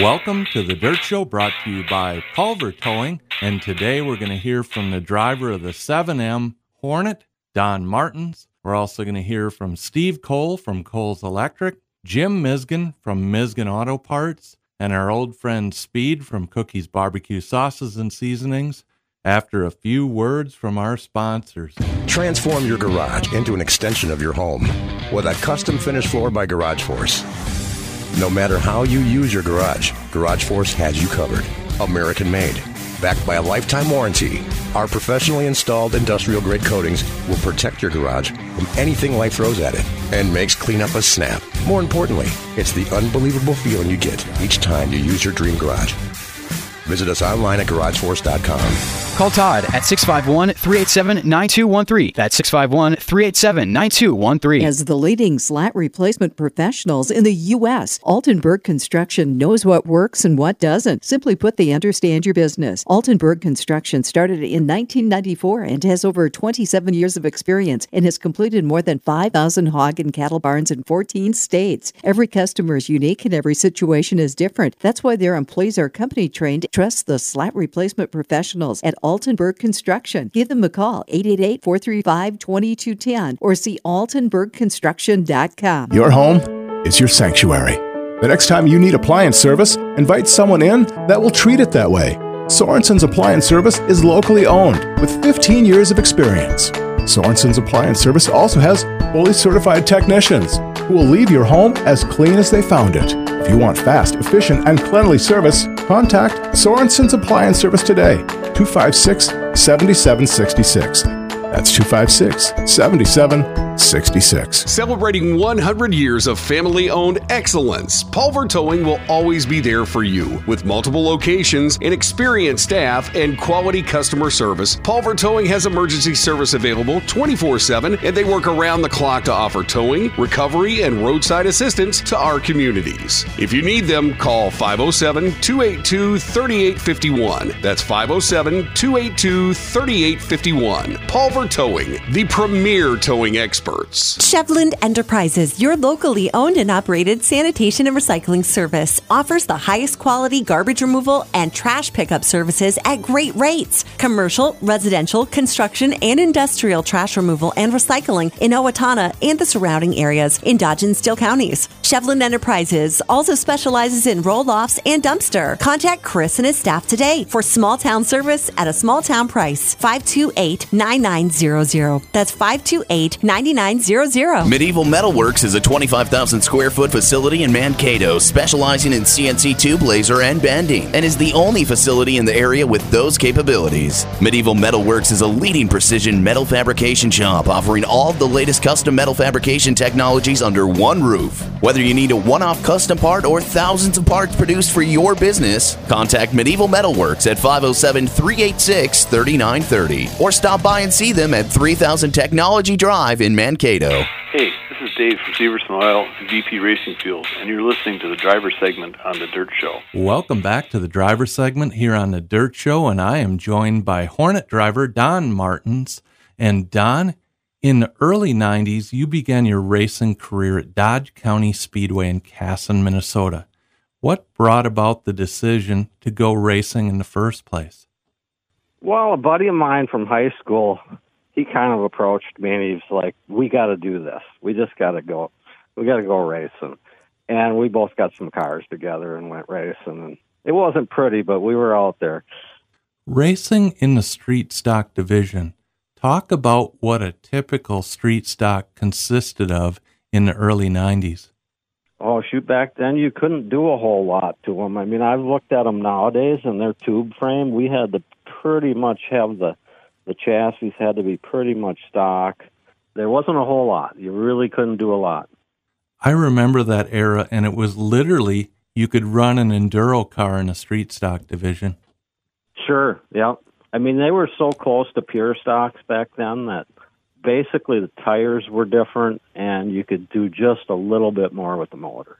Welcome to the Dirt Show brought to you by Pulver Towing. And today we're going to hear from the driver of the 7M Hornet, Don Martens. We're also going to hear from Steve Cole from Cole's Electric, Jim Misgen from Misgen Auto Parts, and our old friend Speed from Cookie's Barbecue Sauces and Seasonings after a few words from our sponsors. Transform your garage into an extension of your home with a custom finished floor by Garage Force. No matter how you use your garage, Garage Force has you covered. American made. Backed by a lifetime warranty, our professionally installed industrial grade coatings will protect your garage from anything life throws at it and makes cleanup a snap. More importantly, it's the unbelievable feeling you get each time you use your dream garage. Visit us online at garageforce.com. Call Todd at 651 387 9213. That's 651 387 9213. As the leading slat replacement professionals in the U.S., Altenberg Construction knows what works and what doesn't. Simply put, they understand your business. Altenberg Construction started in 1994 and has over 27 years of experience and has completed more than 5,000 hog and cattle barns in 14 states. Every customer is unique and every situation is different. That's why their employees are company trained. Trust the slat replacement professionals at Altenberg Construction. Give them a call, 888 435 2210, or see altenbergconstruction.com. Your home is your sanctuary. The next time you need appliance service, invite someone in that will treat it that way. Sorensen's Appliance Service is locally owned with 15 years of experience. Sorensen's Appliance Service also has fully certified technicians who will leave your home as clean as they found it. If you want fast, efficient, and cleanly service, contact Sorensen's Appliance Service today, 256 7766. That's 256 7766. Celebrating 100 years of family owned excellence, Pulver Towing will always be there for you. With multiple locations, an experienced staff, and quality customer service, Pulver Towing has emergency service available 24 7, and they work around the clock to offer towing, recovery, and roadside assistance to our communities. If you need them, call 507 282 3851. That's 507 282 3851. Pulver Towing, the premier towing experts. Enterprises, your locally owned and operated sanitation and recycling service, offers the highest quality garbage removal and trash pickup services at great rates. Commercial, residential, construction, and industrial trash removal and recycling in Owatonna and the surrounding areas in Dodge and Steele counties. Chevland Enterprises also specializes in roll offs and dumpster. Contact Chris and his staff today for small town service at a small town price. 528 9900. That's 528 9900. Medieval Metalworks is a 25,000 square foot facility in Mankato specializing in CNC tube laser and bending and is the only facility in the area with those capabilities. Medieval Metalworks is a leading precision metal fabrication shop offering all the latest custom metal fabrication technologies under one roof. Whether you need a one off custom part or thousands of parts produced for your business, contact Medieval Metalworks at 507 386 3930 or stop by and see them at 3000 Technology Drive in Mankato. Hey, this is Dave from Severson Oil VP Racing Fuels, and you're listening to the driver segment on The Dirt Show. Welcome back to the driver segment here on the Dirt Show, and I am joined by Hornet driver Don Martens. And Don, in the early 90s, you began your racing career at Dodge County Speedway in Kasson, Minnesota. What brought about the decision to go racing in the first place? Well, a buddy of mine from high school, he kind of approached me and he's like, "We got to do this. We just got to go. We got to go racing." And we both got some cars together and went racing. And it wasn't pretty, but we were out there. Racing in the street stock division. Talk about what a typical street stock consisted of in the early 90s. Oh, shoot! Back then, you couldn't do a whole lot to them. I mean, I've looked at them nowadays, and their tube frame. We had to pretty much have the the chassis had to be pretty much stock. There wasn't a whole lot. You really couldn't do a lot. I remember that era, and it was literally you could run an enduro car in a street stock division. Sure. Yeah. I mean, they were so close to pure stocks back then that basically the tires were different, and you could do just a little bit more with the motor.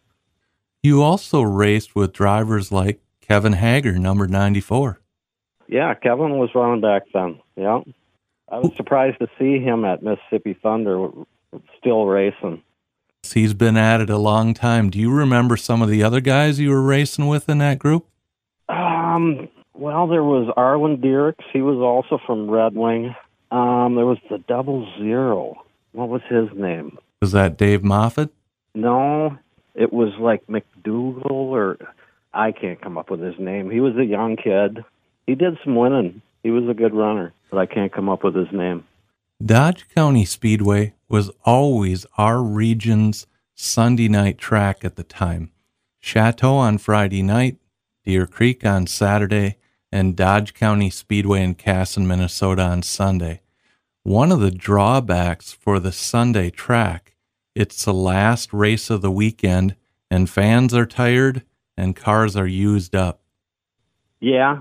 You also raced with drivers like Kevin Hager, number 94. Yeah, Kevin was running back then. Yeah. I was surprised to see him at Mississippi Thunder still racing. He's been at it a long time. Do you remember some of the other guys you were racing with in that group? Um, well, there was Arlen Dierks. He was also from Red Wing. Um, there was the Double Zero. What was his name? Was that Dave Moffat? No, it was like McDougal or I can't come up with his name. He was a young kid. He did some winning. He was a good runner, but I can't come up with his name. Dodge County Speedway was always our region's Sunday night track at the time. Chateau on Friday night, Deer Creek on Saturday, and Dodge County Speedway in Kasson, Minnesota on Sunday. One of the drawbacks for the Sunday track, it's the last race of the weekend and fans are tired and cars are used up. Yeah,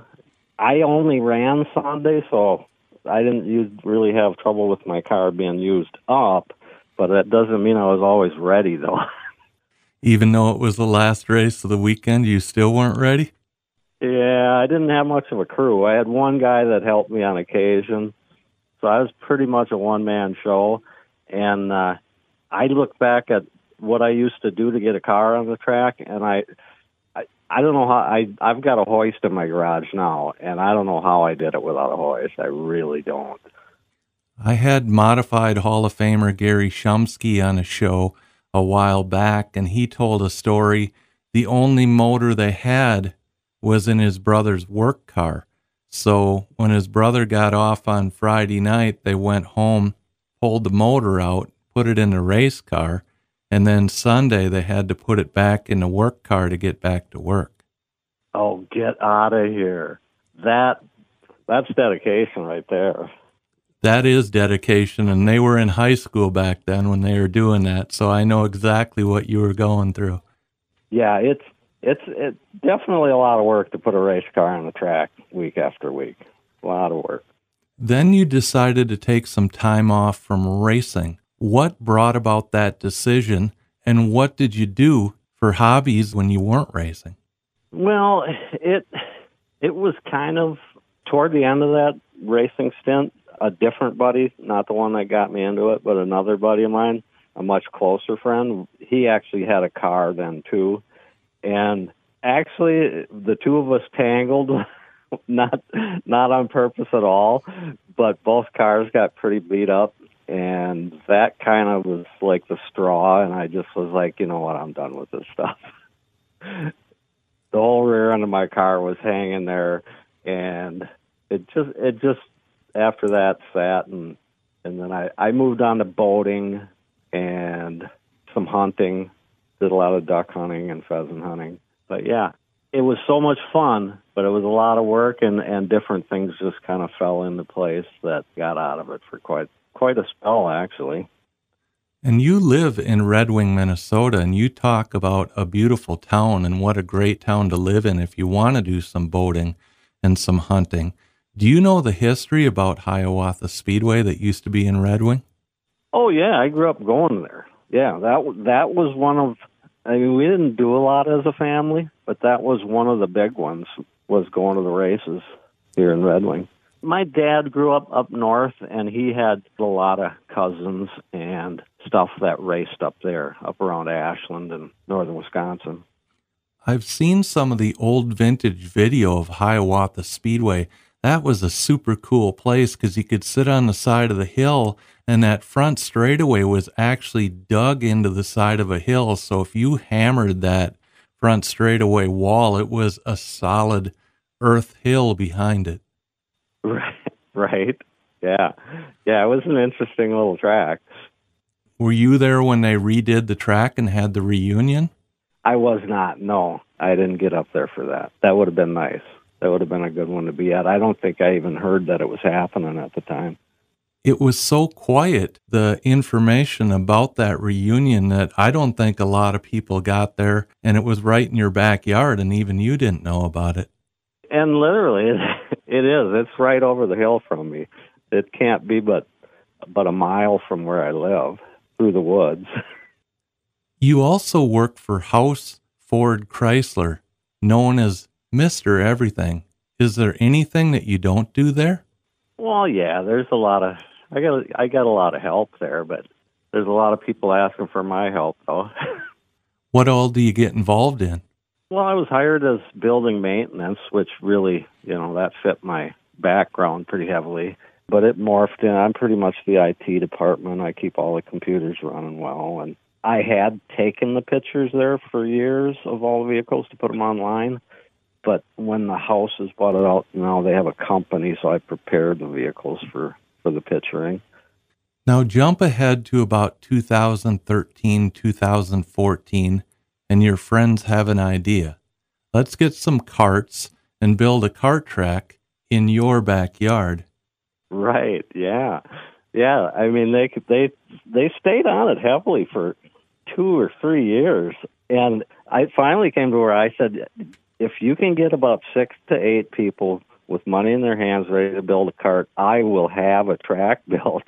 I only ran Sunday, so I didn't use, really have trouble with my car being used up, but that doesn't mean I was always ready though. Even though it was the last race of the weekend, you still weren't ready? Yeah, I didn't have much of a crew. I had one guy that helped me on occasion. So I was pretty much a one man show and uh I look back at what I used to do to get a car on the track and I I don't know how I I've got a hoist in my garage now, and I don't know how I did it without a hoist. I really don't. I had modified Hall of Famer Gary Shumsky on a show a while back, and he told a story. The only motor they had was in his brother's work car. So when his brother got off on Friday night, they went home, pulled the motor out, put it in the race car, and then Sunday they had to put it back in the work car to get back to work. Oh, get out of here. That that's dedication right there. That is dedication and they were in high school back then when they were doing that, so I know exactly what you were going through. Yeah, it's it's it's definitely a lot of work to put a race car on the track week after week. A lot of work. Then you decided to take some time off from racing. What brought about that decision, and what did you do for hobbies when you weren't racing? Well, it it was kind of toward the end of that racing stint. A different buddy, not the one that got me into it, but another buddy of mine, a much closer friend. He actually had a car then too, and actually the two of us tangled. not not on purpose at all, but both cars got pretty beat up and that kind of was like the straw and i just was like you know what? I'm done with this stuff. The whole rear end of my car was hanging there and it just it just after that sat and and then i i moved on to boating and some hunting did a lot of duck hunting and pheasant hunting. But yeah it was so much fun but it was a lot of work and and different things just kind of fell into place that got out of it for quite quite a spell, actually. And you live in Red Wing, Minnesota, and you talk about a beautiful town and what a great town to live in if you want to do some boating and some hunting. Do you know the history about Hiawatha Speedway that used to be in Red Wing? Oh yeah, I grew up going there. Yeah, that that was one of. I mean, we didn't do a lot as a family, but that was one of the big ones. Was going to the races here in Red Wing my dad grew up up north and he had a lot of cousins and stuff that raced up there up around ashland and northern wisconsin. I've seen some of the old vintage video of hiawatha speedway. That was a super cool place because you could sit on the side of the hill and that front straightaway was actually dug into the side of a hill. So if you hammered that front straightaway wall it was a solid earth hill behind it Right. Right. Yeah. Yeah, it was an interesting little track. Were you there when they redid the track and had the reunion? I was not. No, I didn't get up there for that. That would have been nice. That would have been a good one to be at. I don't think I even heard that it was happening at the time. It was so quiet, the information about that reunion, that I don't think a lot of people got there, and it was right in your backyard, and even you didn't know about it. And literally, it is. It's right over the hill from me. It can't be but but a mile from where I live through the woods. You also work for House Ford Chrysler, known as Mr. Everything. Is there anything that you don't do there? Well, yeah, there's a lot of I got I got a lot of help there, but There's a lot of people asking for my help, though. what all do you get involved in? Well, I was hired as building maintenance, which really, you know, that fit my background pretty heavily. But it morphed in. I'm pretty much the IT department. I keep all the computers running well. And I had taken the pictures there for years of all the vehicles to put them online. But when the house is bought out, now they have a company, so I prepared the vehicles for, for the picturing. Now jump ahead to about 2013, 2014, and your friends have an idea. Let's get some carts and build a cart track in your backyard. Right. Yeah. Yeah. I mean, they they they stayed on it heavily for two or three years, and I finally came to where I said, if you can get about six to eight people with money in their hands ready to build a cart, I will have a track built.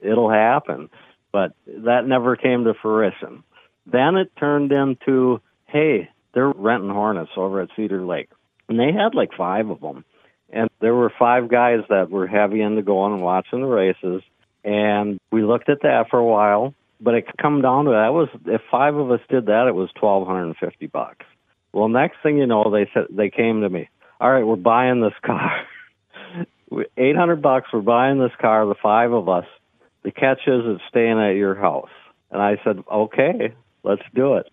It'll happen. But that never came to fruition. Then it turned into, hey, they're renting Hornets over at Cedar Lake. And they had like five of them. And there were five guys that were heavy into going and watching the races. And we looked at that for a while, but it come down to that was if five of us did that, it was twelve hundred and fifty bucks. Well, next thing you know, they said they came to me. All right, we're buying this car. Eight hundred bucks. We're buying this car. The five of us. The catch is it's staying at your house. And I said, okay, let's do it.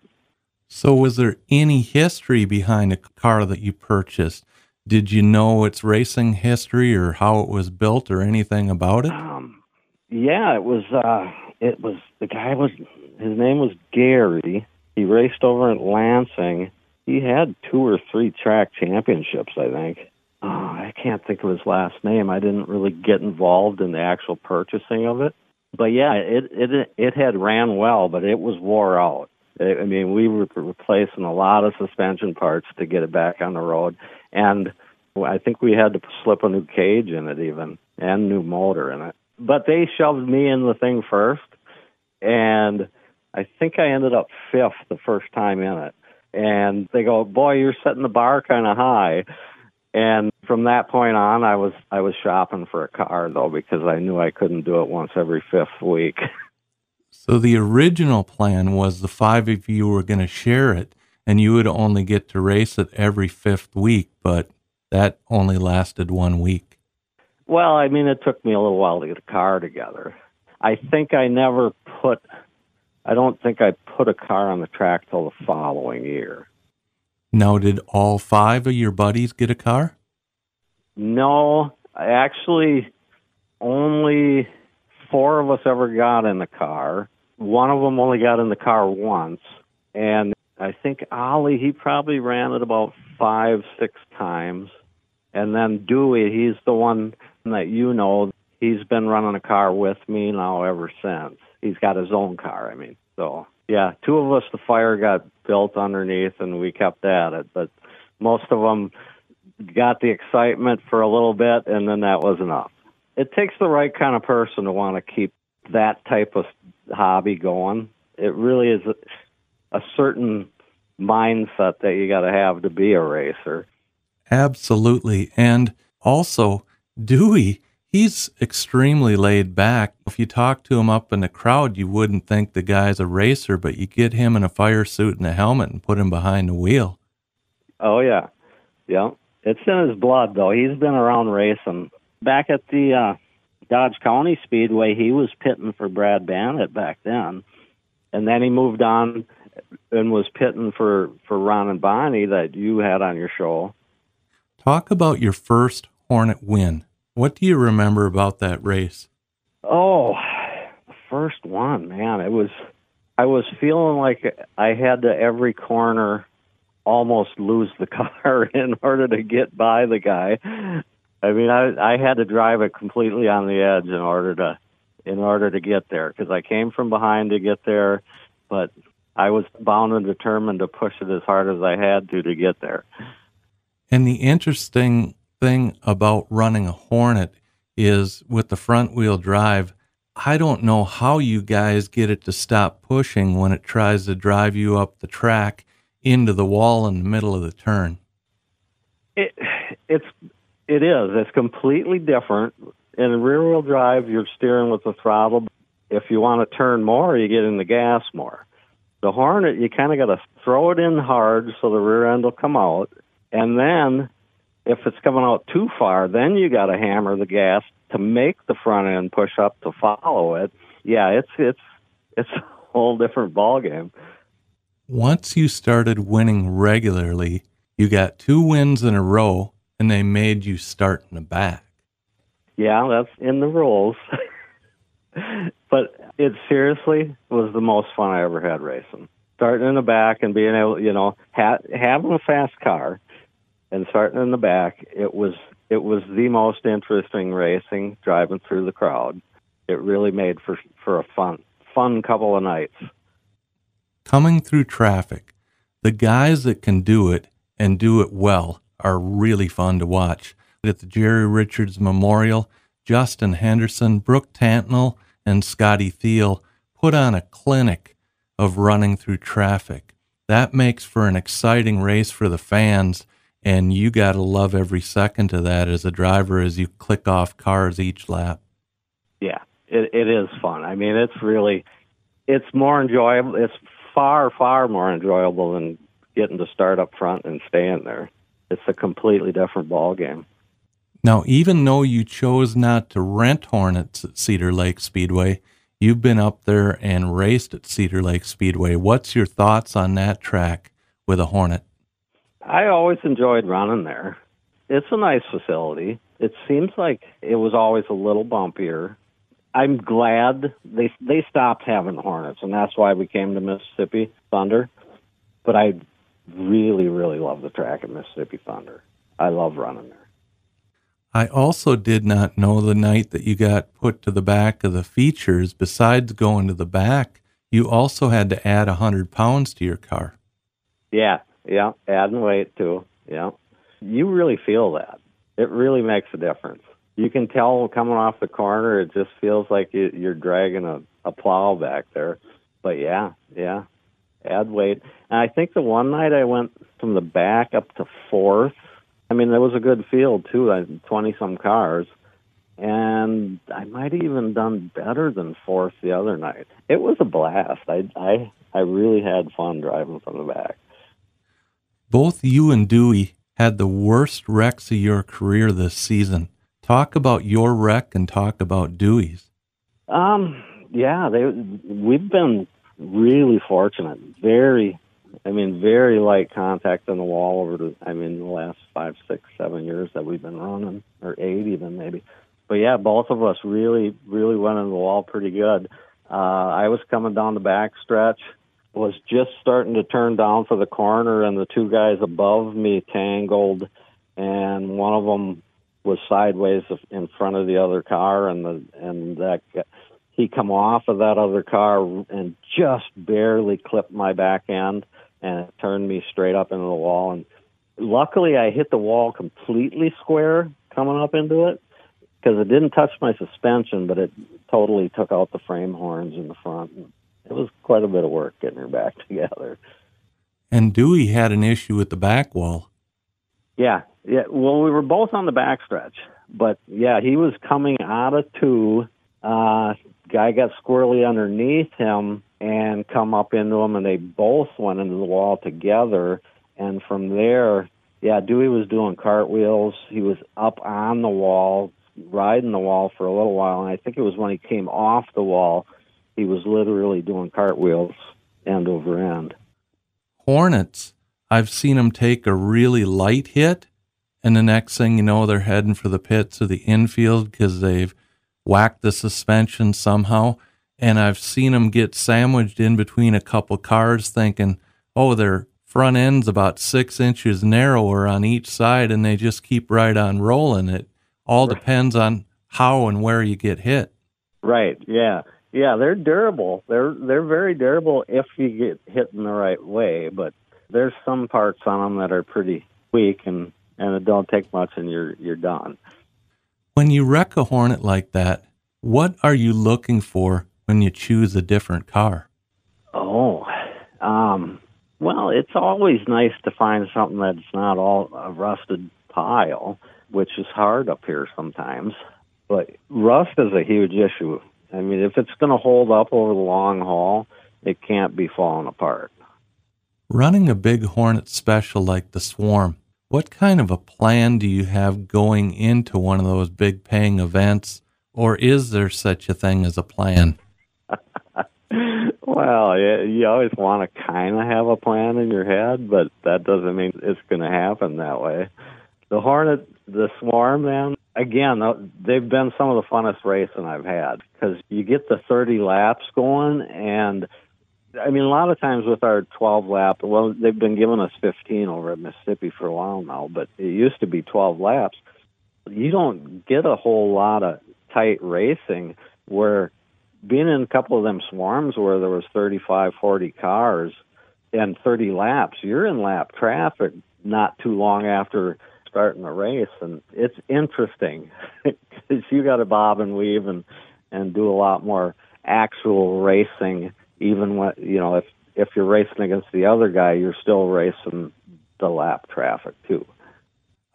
So, was there any history behind a car that you purchased? Did you know its racing history or how it was built or anything about it? Um, yeah, it was. uh It was the guy was. His name was Gary. He raced over at Lansing, he had two or three track championships, I think. Oh, I can't think of his last name. I didn't really get involved in the actual purchasing of it. But yeah, it it it had ran well, but it was wore out. I mean, we were replacing a lot of suspension parts to get it back on the road, and I think we had to slip a new cage in it even and new motor in it. But they shoved me in the thing first, and I think I ended up fifth the first time in it and they go, "Boy, you're setting the bar kind of high." And from that point on, I was I was shopping for a car though because I knew I couldn't do it once every fifth week. So the original plan was the five of you were going to share it, and you would only get to race it every fifth week, but that only lasted one week. Well, I mean, it took me a little while to get a car together. I think I never put I don't think I put a car on the track till the following year. Now, did all five of your buddies get a car? No, actually, only four of us ever got in the car. One of them only got in the car once, and I think Ollie he probably ran it about five, six times. And then Dewey, he's the one that you know. He's been running a car with me now ever since he's got his own car. I mean, so yeah, two of us the fire got built underneath, and we kept at it. But most of them got the excitement for a little bit, and then that was enough. It takes the right kind of person to want to keep that type of hobby going. It really is a, a certain mindset that you got to have to be a racer. Absolutely. And also, Dewey he's extremely laid back. If you talk to him up in the crowd, you wouldn't think the guy's a racer, but you get him in a fire suit and a helmet and put him behind the wheel. Oh yeah, yeah. It's in his blood though. He's been around racing. Back at the uh, Dodge County Speedway, he was pitting for Brad Bannett back then, and then he moved on and was pitting for for Ron and Bonnie that you had on your show. Talk about your first Hornet win. What do you remember about that race? Oh, the first one, man. It was I was feeling like I had to every corner almost lose the car in order to get by the guy. I mean, I I had to drive it completely on the edge in order to in order to get there because I came from behind to get there, but I was bound and determined to push it as hard as I had to to get there. And the interesting thing about running a Hornet is with the front wheel drive, I don't know how you guys get it to stop pushing when it tries to drive you up the track into the wall in the middle of the turn. It it's it is. It's completely different. In rear wheel drive, you're steering with the throttle. if you want to turn more, you get in the gas more. The Hornet, you kind of got to throw it in hard so the rear end will come out, and then if it's coming out too far, then you got to hammer the gas to make the front end push up to follow it. Yeah, it's it's it's a whole different ball game. Once you started winning regularly, you got two wins in a row, and they made you start in the back. Yeah, that's in the rules. but it seriously was the most fun I ever had racing. Starting in the back and being able, you know, ha- having a fast car and starting in the back, it was it was the most interesting racing driving through the crowd. It really made for for a fun fun couple of nights. Coming through traffic, the guys that can do it and do it well are really fun to watch. At the Jerry Richards Memorial, Justin Henderson, Brooke Tantnell, and Scotty Thiel put on a clinic of running through traffic. That makes for an exciting race for the fans, and you got to love every second of that as a driver as you click off cars each lap. Yeah, it, it is fun. I mean, it's really, it's more enjoyable. It's far, far more enjoyable than getting to start up front and staying there. It's a completely different ball game. Now, even though you chose not to rent Hornets at Cedar Lake Speedway, you've been up there and raced at Cedar Lake Speedway. What's your thoughts on that track with a Hornet? I always enjoyed running there. It's a nice facility. It seems like it was always a little bumpier. I'm glad they they stopped having Hornets, and that's why we came to Mississippi Thunder. But I really, really love the track at Mississippi Thunder. I love running there. I also did not know the night that you got put to the back of the features, besides going to the back, you also had to add a 100 pounds to your car. Yeah, yeah, adding weight too. Yeah. You really feel that. It really makes a difference. You can tell coming off the corner, it just feels like you're dragging a, a plow back there. But yeah, yeah, add weight. And I think the one night I went from the back up to fourth I mean, there was a good field too, twenty some cars, and I might have even done better than fourth the other night. It was a blast. I I I really had fun driving from the back. Both you and Dewey had the worst wrecks of your career this season. Talk about your wreck and talk about Dewey's. Um, yeah, they we've been really fortunate. Very I mean, very light contact on the wall over the, I mean, the last five, six, seven years that we've been running, or eight even maybe. But yeah, both of us really, really went on the wall pretty good. Uh, I was coming down the back stretch, was just starting to turn down for the corner, and the two guys above me tangled, and one of them was sideways in front of the other car, and the and that he come off of that other car and just barely clipped my back end and it turned me straight up into the wall. And luckily, I hit the wall completely square coming up into it because it didn't touch my suspension, but it totally took out the frame horns in the front. It was quite a bit of work getting her back together. And Dewey had an issue with the back wall. Yeah, yeah. Well, we were both on the back stretch, but yeah, he was coming out of two. Uh, guy got squirrely underneath him and come up into him, and they both went into the wall together. And from there, yeah, Dewey was doing cartwheels. He was up on the wall, riding the wall for a little while, and I think it was when he came off the wall, he was literally doing cartwheels end over end. Hornets, I've seen them take a really light hit, and the next thing you know, they're heading for the pits of the infield because they've whacked the suspension somehow and I've seen them get sandwiched in between a couple cars thinking, oh, their front end's about six inches narrower on each side and they just keep right on rolling. It all right. depends on how and where you get hit. Right. Yeah. Yeah, they're durable. They're they're very durable if you get hit in the right way, but there's some parts on them that are pretty weak and and it don't take much and you're you're done. When you wreck a Hornet like that, what are you looking for when you choose a different car? Oh, um, well, it's always nice to find something that's not all a rusted pile, which is hard up here sometimes. But rust is a huge issue I mean, if it's going to hold up over the long haul, it can't be falling apart. Running a big Hornet special like the Swarm, what kind of a plan do you have going into one of those big paying events, or is there such a thing as a plan? well, you always want to kind of have a plan in your head, but that doesn't mean it's going to happen that way. The Hornet, the Swarm, man, again, they've been some of the funnest racing I've had because you get the 30 laps going and I mean, a lot of times with our 12 lap, well, they've been giving us 15 over at Mississippi for a while now, but it used to be 12 laps. You don't get a whole lot of tight racing where being in a couple of them swarms where there was 35, 40 cars and 30 laps, you're in lap traffic not too long after starting the race, and it's interesting because you got to bob and weave and and do a lot more actual racing. Even when you know if if you're racing against the other guy, you're still racing the lap traffic too.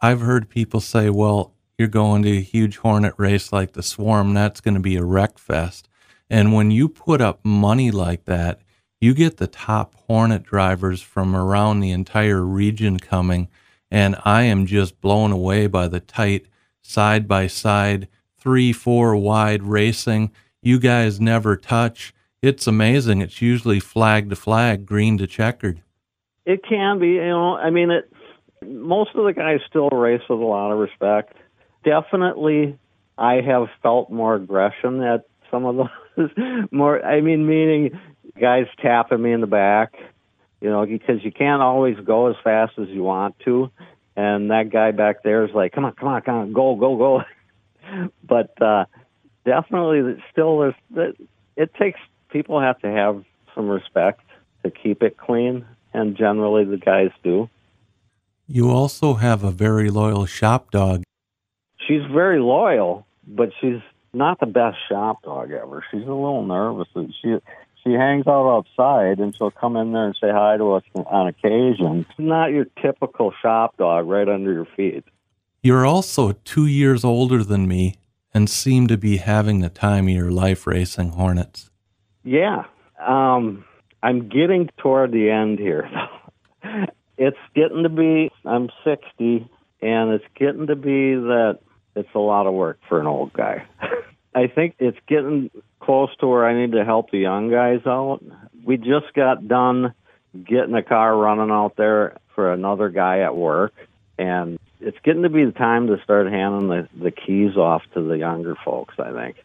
I've heard people say, "Well, you're going to a huge Hornet race like the Swarm, that's going to be a wreck fest." And when you put up money like that, you get the top Hornet drivers from around the entire region coming and I am just blown away by the tight side by side, three, four wide racing. You guys never touch. It's amazing. It's usually flag to flag, green to checkered. It can be, you know. I mean, it. Most of the guys still race with a lot of respect. Definitely, I have felt more aggression at some of those. more, I mean, meaning guys tapping me in the back you know, because you can't always go as fast as you want to. And that guy back there is like, come on, come on, come on, go, go, go. but uh, definitely, still, there's it takes people have to have some respect to keep it clean, and generally the guys do. You also have a very loyal shop dog. She's very loyal, but she's not the best shop dog ever. She's a little nervous. She she hangs out outside and she'll come in there and say hi to us on occasion. Not your typical shop dog right under your feet. You're also two years older than me and seem to be having the time of your life racing Hornets. Yeah. Um, I'm getting toward the end here. it's getting to be, I'm 60, and it's getting to be that it's a lot of work for an old guy. I think it's getting close to where I need to help the young guys out. We just got done getting a car running out there for another guy at work, and it's getting to be the time to start handing the, the keys off to the younger folks, I think.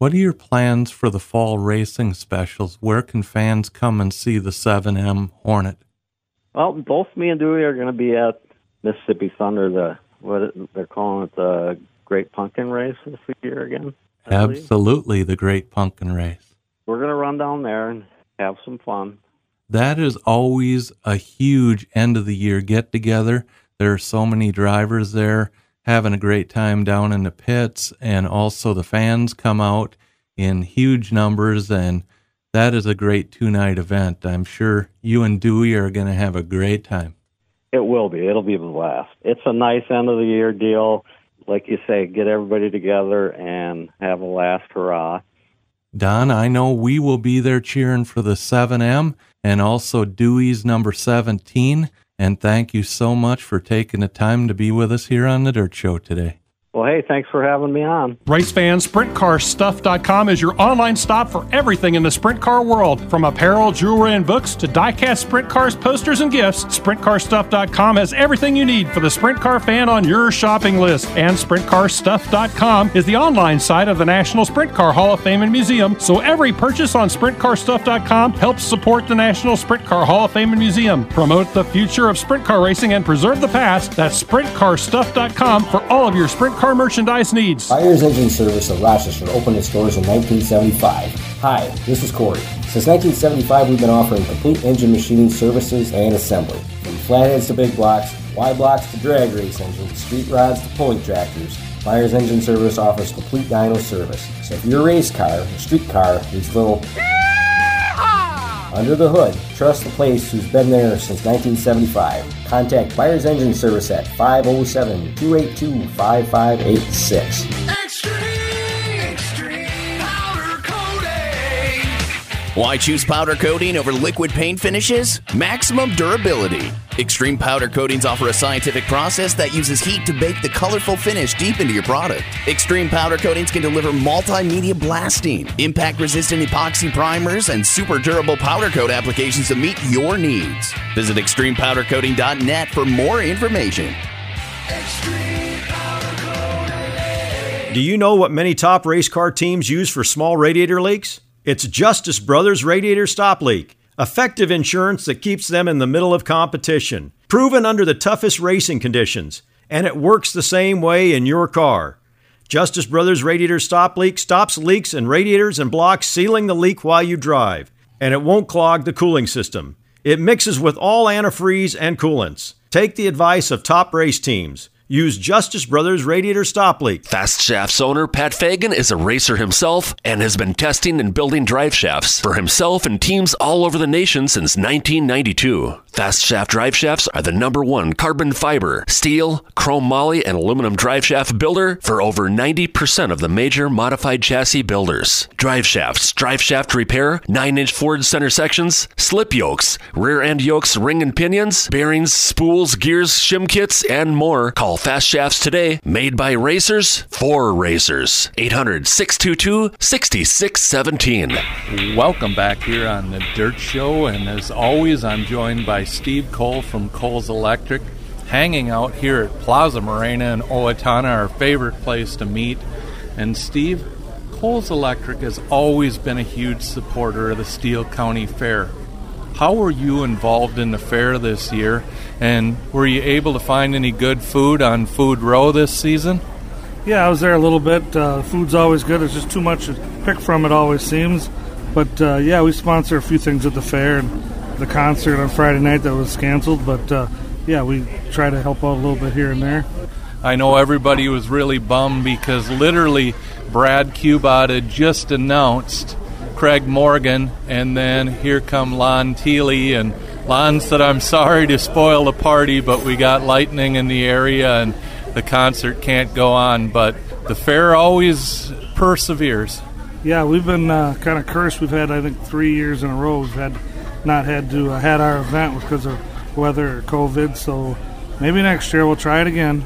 What are your plans for the fall racing specials? Where can fans come and see the 7M Hornet? Well, both me and Dewey are going to be at Mississippi Thunder, the what they're calling it the Great Pumpkin Race this year again. Absolutely, the Great Pumpkin Race. We're going to run down there and have some fun. That is always a huge end of the year get together. There are so many drivers there having a great time down in the pits, and also the fans come out in huge numbers, and that is a great two night event. I'm sure you and Dewey are going to have a great time. It will be. It'll be a blast. It's a nice end of the year deal like you say, get everybody together and have a last hurrah. Don, I know we will be there cheering for the 7M and also Dewey's number 17. And thank you so much for taking the time to be with us here on the Dirt Show today. Well, hey, thanks for having me on. Race fans, SprintCarStuff.com is your online stop for everything in the sprint car world. From apparel, jewelry, and books to diecast sprint cars, posters, and gifts, SprintCarStuff.com has everything you need for the sprint car fan on your shopping list. And SprintCarStuff.com is the online site of the National Sprint Car Hall of Fame and Museum, so every purchase on SprintCarStuff.com helps support the National Sprint Car Hall of Fame and Museum. Promote the future of sprint car racing and preserve the past. That's SprintCarStuff.com for all of your sprint car merchandise needs. Byers Engine Service of Rochester opened its doors in 1975. Hi, this is Corey. Since 1975, we've been offering complete engine machining services and assembly. From flatheads to big blocks, Y blocks to drag race engines, street rods to pulling tractors, Byers Engine Service offers complete dyno service. So if your race car or street car needs little under the hood, trust the place who's been there since 1975. Contact Byers Engine Service at 507 282 5586. Why choose powder coating over liquid paint finishes? Maximum durability. Extreme powder coatings offer a scientific process that uses heat to bake the colorful finish deep into your product. Extreme powder coatings can deliver multimedia blasting, impact resistant epoxy primers, and super durable powder coat applications to meet your needs. Visit extremepowdercoating.net for more information. Do you know what many top race car teams use for small radiator leaks? It's Justice Brothers Radiator Stop Leak, effective insurance that keeps them in the middle of competition, proven under the toughest racing conditions, and it works the same way in your car. Justice Brothers Radiator Stop Leak stops leaks in radiators and blocks, sealing the leak while you drive, and it won't clog the cooling system. It mixes with all antifreeze and coolants. Take the advice of top race teams. Use Justice Brothers Radiator Stop Leak. Fast Shafts owner Pat Fagan is a racer himself and has been testing and building drive shafts for himself and teams all over the nation since 1992. Fast Shaft drive shafts are the number one carbon fiber, steel, chrome moly, and aluminum drive shaft builder for over 90% of the major modified chassis builders. Drive shafts, drive shaft repair, 9 inch Ford center sections, slip yokes, rear end yokes, ring and pinions, bearings, spools, gears, shim kits, and more. Call Fast Shafts today, made by racers for racers. 800 622 6617. Welcome back here on the Dirt Show, and as always, I'm joined by Steve Cole from Coles Electric, hanging out here at Plaza Morena in Owatonna, our favorite place to meet. And Steve, Coles Electric has always been a huge supporter of the Steele County Fair. How were you involved in the fair this year, and were you able to find any good food on Food Row this season? Yeah, I was there a little bit. Uh, food's always good. There's just too much to pick from, it always seems. But uh, yeah, we sponsor a few things at the fair and the concert on Friday night that was canceled. But uh, yeah, we try to help out a little bit here and there. I know everybody was really bummed because literally Brad Cubot had just announced Craig Morgan, and then here come Lon Teely. And Lon said, I'm sorry to spoil the party, but we got lightning in the area and the concert can't go on. But the fair always perseveres. Yeah, we've been uh, kind of cursed. We've had, I think, three years in a row. We've had not had to uh, had our event because of weather or COVID. So maybe next year we'll try it again.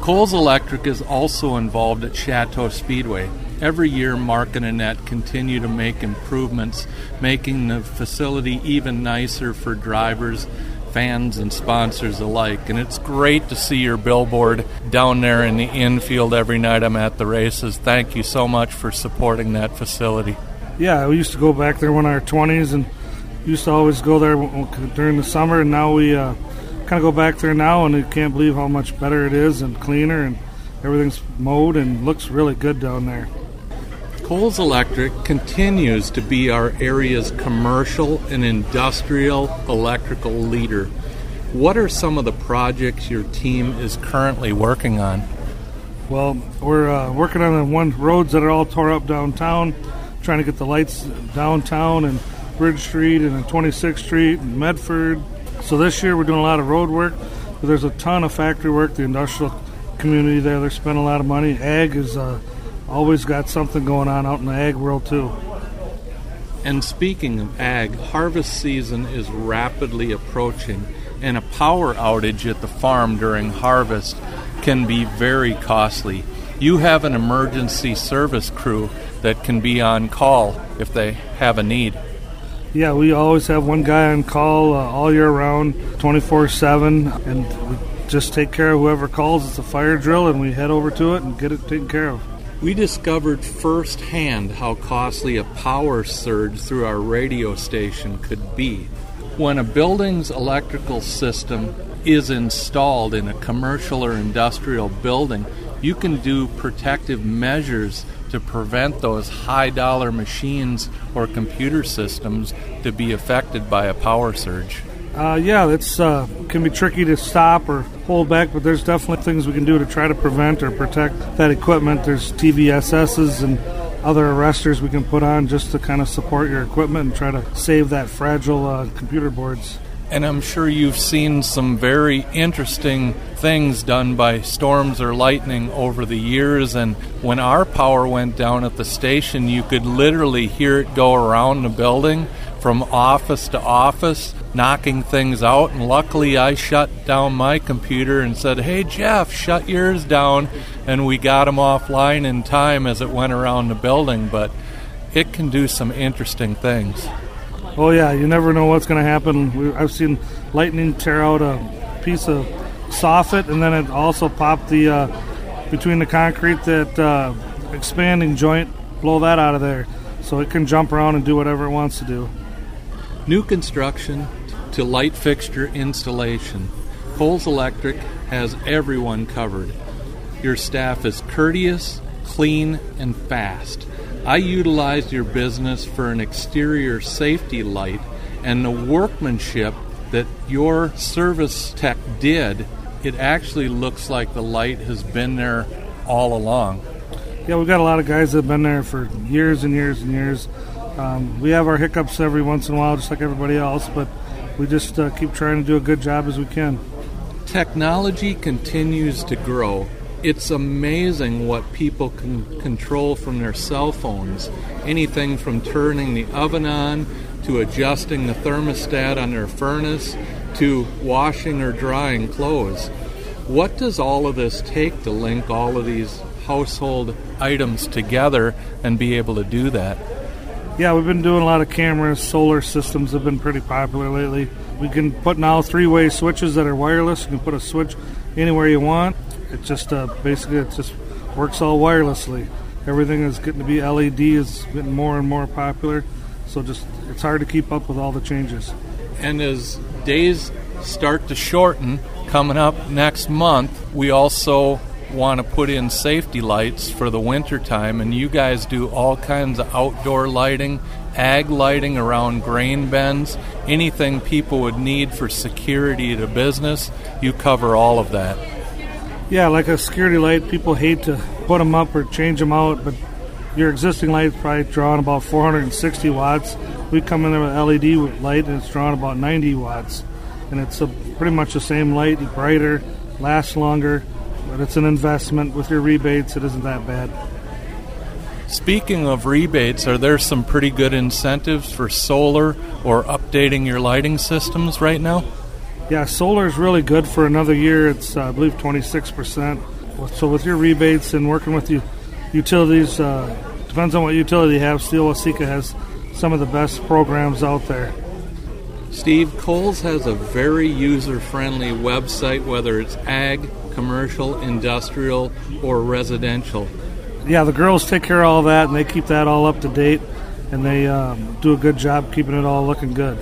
Coles Electric is also involved at Chateau Speedway. Every year, Mark and Annette continue to make improvements, making the facility even nicer for drivers, fans, and sponsors alike. And it's great to see your billboard down there in the infield every night I'm at the races. Thank you so much for supporting that facility. Yeah, we used to go back there when our 20s and used to always go there during the summer, and now we uh, kind of go back there now, and we can't believe how much better it is and cleaner, and everything's mowed and looks really good down there. Coles Electric continues to be our area's commercial and industrial electrical leader. What are some of the projects your team is currently working on? Well, we're uh, working on the one roads that are all tore up downtown, trying to get the lights downtown and Bridge Street and 26th Street and Medford. So this year we're doing a lot of road work, but there's a ton of factory work. The industrial community there, they're spending a lot of money. Ag is uh, always got something going on out in the ag world too. And speaking of ag, harvest season is rapidly approaching, and a power outage at the farm during harvest can be very costly. You have an emergency service crew that can be on call if they have a need. Yeah, we always have one guy on call uh, all year round, 24 7, and we just take care of whoever calls. It's a fire drill, and we head over to it and get it taken care of. We discovered firsthand how costly a power surge through our radio station could be. When a building's electrical system is installed in a commercial or industrial building, you can do protective measures to prevent those high dollar machines or computer systems to be affected by a power surge. Uh, yeah, it's uh, can be tricky to stop or hold back, but there's definitely things we can do to try to prevent or protect that equipment. There's TVSSs and other arresters we can put on just to kind of support your equipment and try to save that fragile uh, computer boards. And I'm sure you've seen some very interesting things done by storms or lightning over the years. And when our power went down at the station, you could literally hear it go around the building from office to office, knocking things out. And luckily, I shut down my computer and said, Hey, Jeff, shut yours down. And we got them offline in time as it went around the building. But it can do some interesting things. Oh yeah, you never know what's going to happen. We, I've seen lightning tear out a piece of soffit, and then it also popped the uh, between the concrete that uh, expanding joint, blow that out of there, so it can jump around and do whatever it wants to do. New construction to light fixture installation, Cole's Electric has everyone covered. Your staff is courteous, clean, and fast. I utilized your business for an exterior safety light, and the workmanship that your service tech did, it actually looks like the light has been there all along. Yeah, we've got a lot of guys that have been there for years and years and years. Um, we have our hiccups every once in a while, just like everybody else, but we just uh, keep trying to do a good job as we can. Technology continues to grow, it's amazing what people can control from their cell phones. Anything from turning the oven on to adjusting the thermostat on their furnace to washing or drying clothes. What does all of this take to link all of these household items together and be able to do that? Yeah, we've been doing a lot of cameras. Solar systems have been pretty popular lately. We can put now three way switches that are wireless. You can put a switch anywhere you want. It just uh, basically it just works all wirelessly. Everything is getting to be LED is getting more and more popular. So just it's hard to keep up with all the changes. And as days start to shorten, coming up next month, we also want to put in safety lights for the winter time and you guys do all kinds of outdoor lighting ag lighting around grain bins anything people would need for security to business you cover all of that yeah, like a security light, people hate to put them up or change them out, but your existing light is probably drawing about 460 watts. We come in there with an LED light and it's drawing about 90 watts. And it's a, pretty much the same light, brighter, lasts longer, but it's an investment. With your rebates, it isn't that bad. Speaking of rebates, are there some pretty good incentives for solar or updating your lighting systems right now? Yeah, solar is really good for another year. It's, uh, I believe, 26%. So with your rebates and working with you utilities, uh, depends on what utility you have. Steele Waseca has some of the best programs out there. Steve, Cole's has a very user friendly website, whether it's ag, commercial, industrial, or residential. Yeah, the girls take care of all that and they keep that all up to date and they um, do a good job keeping it all looking good.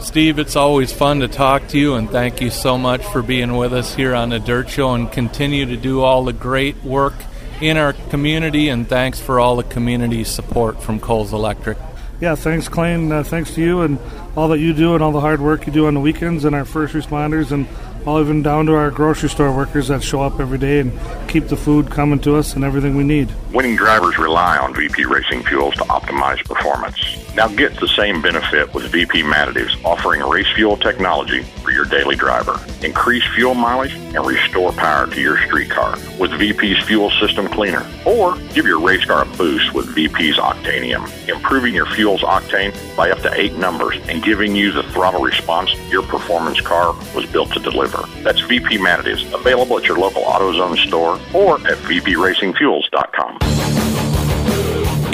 Steve, it's always fun to talk to you, and thank you so much for being with us here on the Dirt Show and continue to do all the great work in our community. And thanks for all the community support from Cole's Electric. Yeah, thanks, Clayne. Uh, thanks to you and all that you do and all the hard work you do on the weekends and our first responders and all even down to our grocery store workers that show up every day and keep the food coming to us and everything we need. Winning drivers rely on VP Racing Fuels to optimize performance. Now get the same benefit with VP Additives, offering race fuel technology for your daily driver. Increase fuel mileage and restore power to your street car with VP's fuel system cleaner. Or give your race car a boost with VP's Octanium, improving your fuel's octane by up to eight numbers and giving you the throttle response your performance car was built to deliver. That's VP Additives, available at your local AutoZone store or at vpracingfuels.com.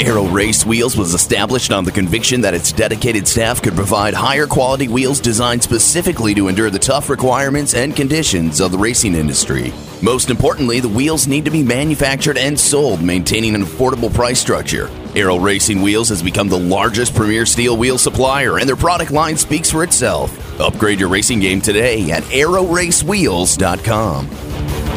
Aero Race Wheels was established on the conviction that its dedicated staff could provide higher quality wheels designed specifically to endure the tough requirements and conditions of the racing industry. Most importantly, the wheels need to be manufactured and sold, maintaining an affordable price structure. Aero Racing Wheels has become the largest premier steel wheel supplier, and their product line speaks for itself. Upgrade your racing game today at aeroracewheels.com.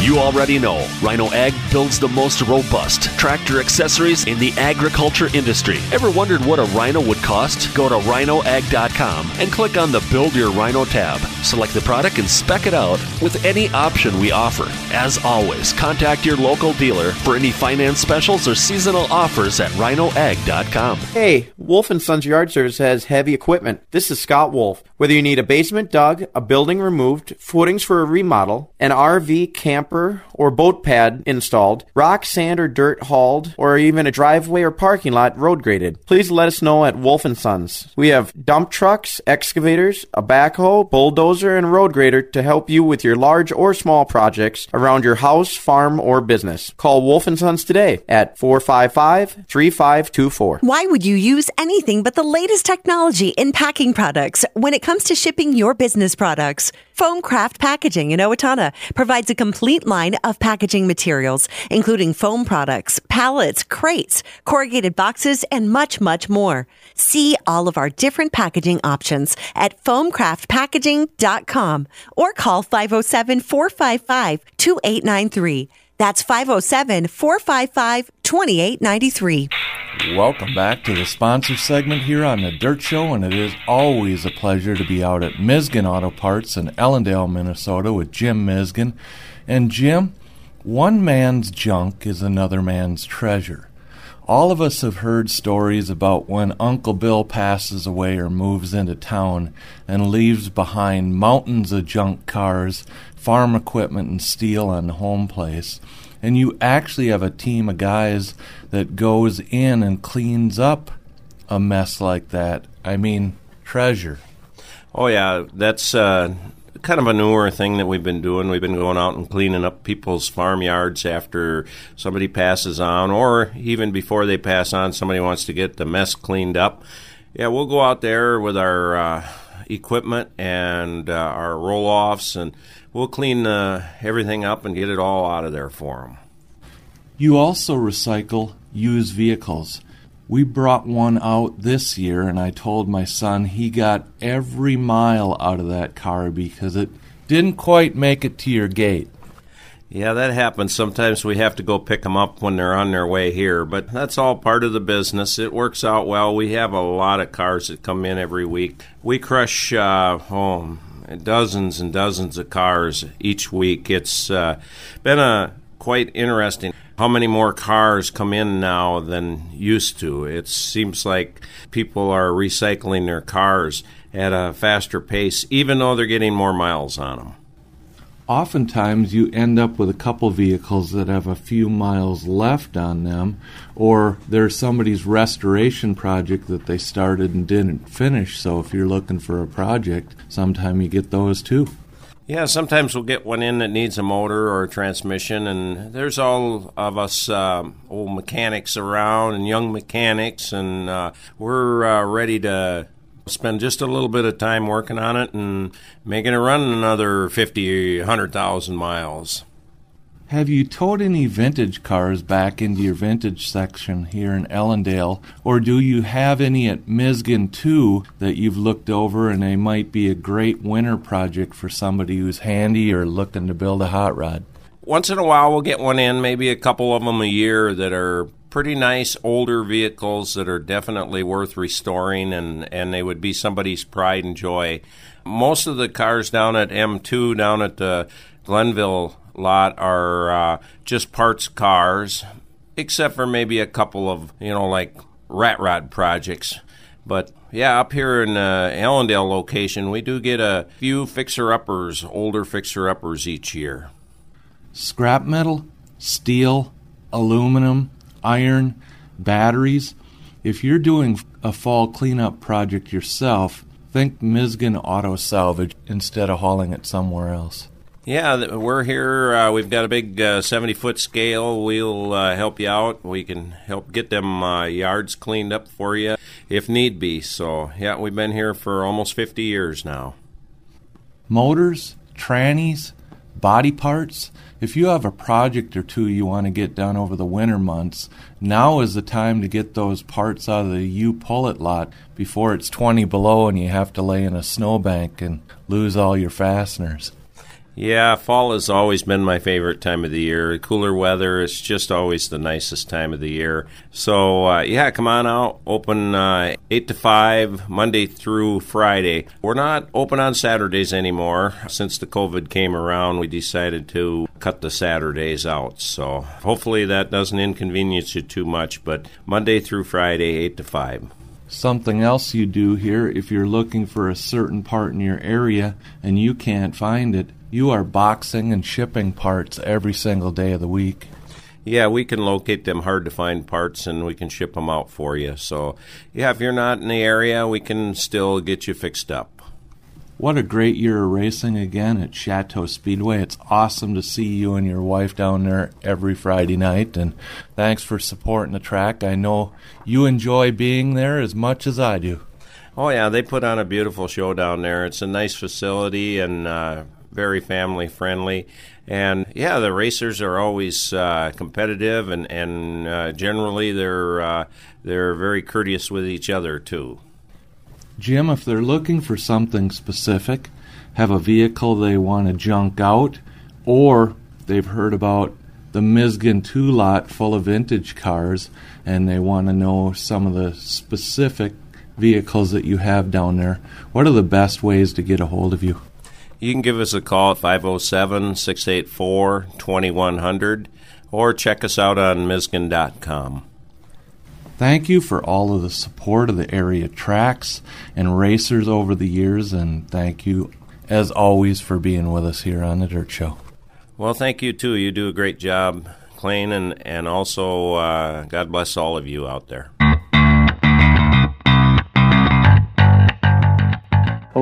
You already know Rhino Ag builds the most robust tractor accessories in the agriculture industry. Ever wondered what a Rhino would cost? Go to rhinoag.com and click on the Build Your Rhino tab. Select the product and spec it out with any option we offer. As always, contact your local dealer for any finance specials or seasonal offers at rhinoag.com. Hey, Wolf and Sons Yard Service has heavy equipment. This is Scott Wolf. Whether you need a basement dug, a building removed, footings for a remodel, an RV, camper, or boat pad installed, rock, sand, or dirt hauled, or even a driveway or parking lot road graded, please let us know at Wolf and Sons. We have dump trucks, excavators, a backhoe, bulldozer, and road grader to help you with your large or small projects around your house, farm, or business. Call Wolf and Sons today at 455-3524. Why would you use anything but the latest technology in packing products when it comes to shipping your business products? Foamcraft Packaging in Owatonna provides a complete line of packaging materials, including foam products, pallets, crates, corrugated boxes, and much, much more. See all of our different packaging options at foamcraftpackaging.com or call 507 455 2893. That's 507 455 2893. Welcome back to the sponsor segment here on the Dirt Show, and it is always a pleasure to be out at Misgen Auto Parts in Ellendale, Minnesota with Jim Misgen. And Jim, one man's junk is another man's treasure. All of us have heard stories about when Uncle Bill passes away or moves into town and leaves behind mountains of junk cars, farm equipment, and steel on the home place. And you actually have a team of guys that goes in and cleans up a mess like that. I mean, treasure. Oh yeah, that's uh, kind of a newer thing that we've been doing. We've been going out and cleaning up people's farmyards after somebody passes on, or even before they pass on, somebody wants to get the mess cleaned up. Yeah, we'll go out there with our uh, equipment and uh, our roll offs, and we'll clean uh, everything up and get it all out of there for them. You also recycle used vehicles. We brought one out this year, and I told my son he got every mile out of that car because it didn't quite make it to your gate. Yeah, that happens. Sometimes we have to go pick them up when they're on their way here, but that's all part of the business. It works out well. We have a lot of cars that come in every week. We crush uh, oh, dozens and dozens of cars each week. It's uh, been a quite interesting how many more cars come in now than used to. It seems like people are recycling their cars at a faster pace, even though they're getting more miles on them. Oftentimes, you end up with a couple vehicles that have a few miles left on them, or there's somebody's restoration project that they started and didn't finish. So, if you're looking for a project, sometime you get those too. Yeah, sometimes we'll get one in that needs a motor or a transmission, and there's all of us um, old mechanics around and young mechanics, and uh, we're uh, ready to spend just a little bit of time working on it and making it run another 50, 100,000 miles. Have you towed any vintage cars back into your vintage section here in Ellendale, or do you have any at Misgen too that you've looked over and they might be a great winter project for somebody who's handy or looking to build a hot rod? Once in a while, we'll get one in, maybe a couple of them a year that are pretty nice older vehicles that are definitely worth restoring and, and they would be somebody's pride and joy. Most of the cars down at M2, down at the Glenville lot, are uh, just parts cars, except for maybe a couple of, you know, like rat rod projects. But yeah, up here in uh, Ellendale location, we do get a few fixer uppers, older fixer uppers each year. Scrap metal, steel, aluminum, iron, batteries. If you're doing a fall cleanup project yourself, think Misgen Auto Salvage instead of hauling it somewhere else. Yeah, we're here. Uh, we've got a big uh, 70 foot scale. We'll uh, help you out. We can help get them uh, yards cleaned up for you if need be. So, yeah, we've been here for almost 50 years now. Motors, trannies, body parts. If you have a project or two you want to get done over the winter months, now is the time to get those parts out of the U Pullet lot before it's 20 below and you have to lay in a snowbank and lose all your fasteners. Yeah, fall has always been my favorite time of the year. Cooler weather, it's just always the nicest time of the year. So, uh, yeah, come on out. Open uh, 8 to 5, Monday through Friday. We're not open on Saturdays anymore. Since the COVID came around, we decided to cut the Saturdays out. So, hopefully, that doesn't inconvenience you too much, but Monday through Friday, 8 to 5 something else you do here if you're looking for a certain part in your area and you can't find it you are boxing and shipping parts every single day of the week. Yeah, we can locate them hard to find parts and we can ship them out for you. So, yeah, if you're not in the area, we can still get you fixed up. What a great year of racing again at Chateau Speedway. It's awesome to see you and your wife down there every Friday night. And thanks for supporting the track. I know you enjoy being there as much as I do. Oh, yeah, they put on a beautiful show down there. It's a nice facility and uh, very family friendly. And yeah, the racers are always uh, competitive, and and uh, generally they're uh, they're very courteous with each other too. Jim, if they're looking for something specific, have a vehicle they want to junk out, or they've heard about the Misgen two lot full of vintage cars, and they want to know some of the specific vehicles that you have down there. What are the best ways to get a hold of you? You can give us a call at 507 684 2100 or check us out on Misgen.com. Thank you for all of the support of the area tracks and racers over the years, and thank you, as always, for being with us here on the Dirt Show. Well, thank you too. You do a great job, Clayne, and, and also uh, God bless all of you out there.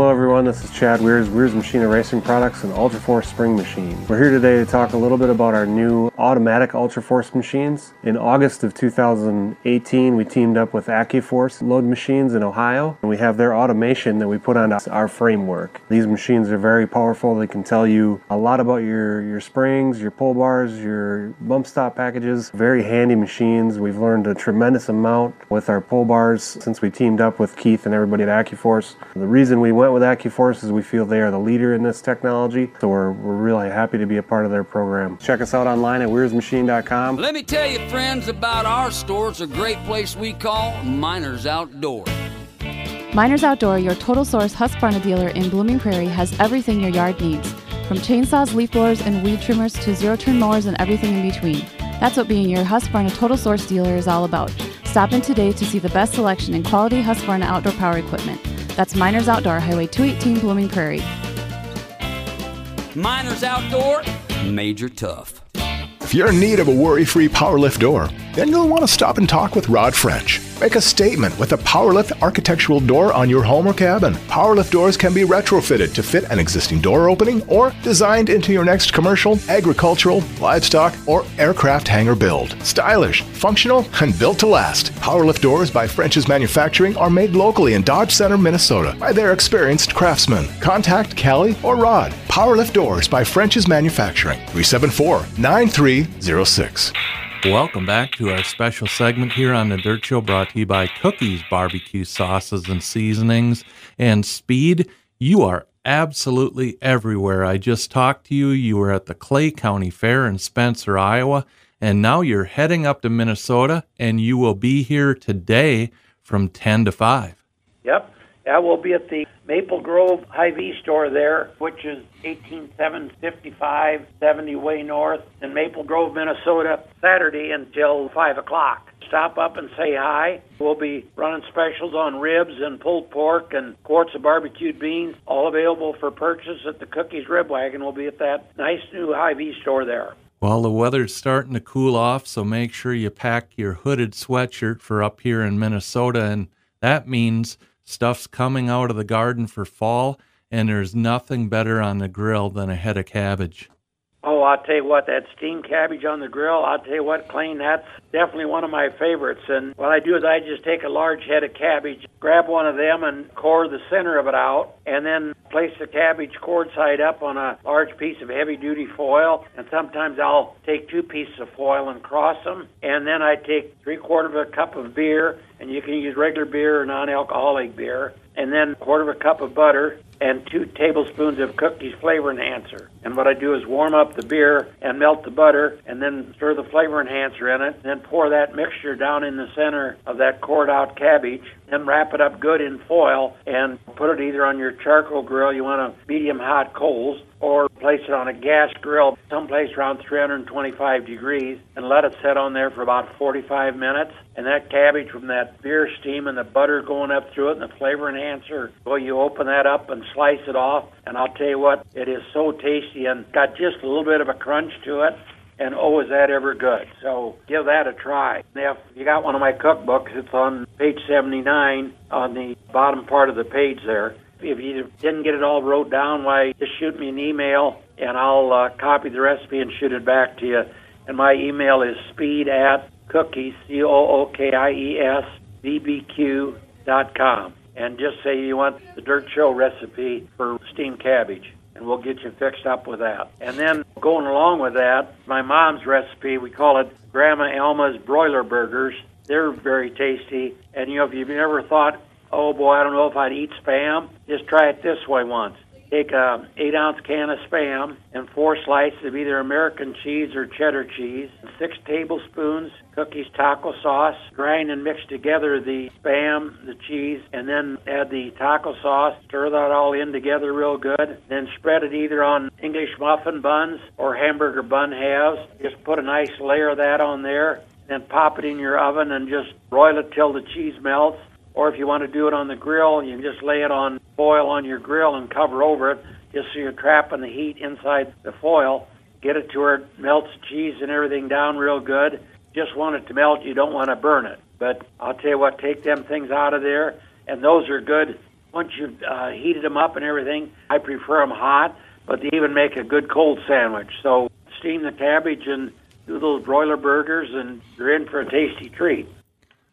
Hello everyone, this is Chad Weirs, Weirs Machine Racing Products and Ultraforce Spring Machine. We're here today to talk a little bit about our new automatic Ultraforce machines. In August of 2018, we teamed up with AccuForce Load Machines in Ohio, and we have their automation that we put on our framework. These machines are very powerful. They can tell you a lot about your, your springs, your pull bars, your bump stop packages. Very handy machines. We've learned a tremendous amount with our pull bars since we teamed up with Keith and everybody at AccuForce. The reason we went with AccuForce is we feel they are the leader in this technology, so we're, we're really happy to be a part of their program. Check us out online at weirsmachine.com. Let me tell you, friends, about our store. It's a great place we call Miners Outdoor. Miners Outdoor, your total source Husqvarna dealer in Blooming Prairie, has everything your yard needs. From chainsaws, leaf blowers, and weed trimmers to zero turn mowers and everything in between. That's what being your Husqvarna Total Source dealer is all about. Stop in today to see the best selection in quality Husqvarna outdoor power equipment. That's Miners Outdoor, Highway 218, Blooming Prairie. Miners Outdoor, Major Tough. If you're in need of a worry free power lift door, then you'll want to stop and talk with Rod French. Make a statement with a PowerLift architectural door on your home or cabin. PowerLift doors can be retrofitted to fit an existing door opening or designed into your next commercial, agricultural, livestock, or aircraft hangar build. Stylish, functional, and built to last. PowerLift doors by French's Manufacturing are made locally in Dodge Center, Minnesota by their experienced craftsmen. Contact Callie or Rod. PowerLift doors by French's Manufacturing. 374 9306. Welcome back to our special segment here on the Dirt Show brought to you by Cookies Barbecue Sauces and Seasonings and Speed. You are absolutely everywhere. I just talked to you. You were at the Clay County Fair in Spencer, Iowa, and now you're heading up to Minnesota and you will be here today from 10 to 5. Yep. Yeah, we'll be at the Maple Grove Hy-Vee store there, which is 18755 70 Way North in Maple Grove, Minnesota, Saturday until 5 o'clock. Stop up and say hi. We'll be running specials on ribs and pulled pork and quarts of barbecued beans, all available for purchase at the Cookies Rib Wagon. We'll be at that nice new Hy-Vee store there. Well, the weather's starting to cool off, so make sure you pack your hooded sweatshirt for up here in Minnesota. And that means Stuff's coming out of the garden for fall, and there's nothing better on the grill than a head of cabbage. Oh, I'll tell you what, that steamed cabbage on the grill, I'll tell you what, Clayne, that's definitely one of my favorites. And what I do is I just take a large head of cabbage, grab one of them and core the center of it out, and then place the cabbage cord side up on a large piece of heavy duty foil. And sometimes I'll take two pieces of foil and cross them. And then I take three quarter of a cup of beer, and you can use regular beer or non alcoholic beer, and then a quarter of a cup of butter and two tablespoons of cookies flavor enhancer. And what I do is warm up the beer and melt the butter and then stir the flavor enhancer in it. Then pour that mixture down in the center of that cored out cabbage. Then wrap it up good in foil and put it either on your charcoal grill, you want a medium hot coals, or place it on a gas grill someplace around 325 degrees and let it set on there for about 45 minutes. And that cabbage from that beer steam and the butter going up through it and the flavor enhancer, well, you open that up and slice it off. And I'll tell you what, it is so tasty and got just a little bit of a crunch to it. And oh, is that ever good? So give that a try. If you got one of my cookbooks, it's on page 79 on the bottom part of the page there. If you didn't get it all wrote down, why just shoot me an email and I'll uh, copy the recipe and shoot it back to you. And my email is speed at cookies, C O O K I E S, B B Q dot com. And just say you want the Dirt Show recipe for steamed cabbage, and we'll get you fixed up with that. And then going along with that, my mom's recipe, we call it Grandma Elma's Broiler Burgers. They're very tasty. And you know, if you've never thought oh boy, I don't know if I'd eat spam. Just try it this way once. Take a eight ounce can of spam and four slices of either American cheese or cheddar cheese, six tablespoons cookies taco sauce. Grind and mix together the spam, the cheese, and then add the taco sauce. Stir that all in together real good. Then spread it either on English muffin buns or hamburger bun halves. Just put a nice layer of that on there. Then pop it in your oven and just broil it till the cheese melts or if you want to do it on the grill, you can just lay it on foil on your grill and cover over it, just so you're trapping the heat inside the foil. Get it to where it melts cheese and everything down real good. Just want it to melt. You don't want to burn it. But I'll tell you what, take them things out of there, and those are good. Once you've uh, heated them up and everything, I prefer them hot, but they even make a good cold sandwich. So steam the cabbage and do those broiler burgers, and you're in for a tasty treat.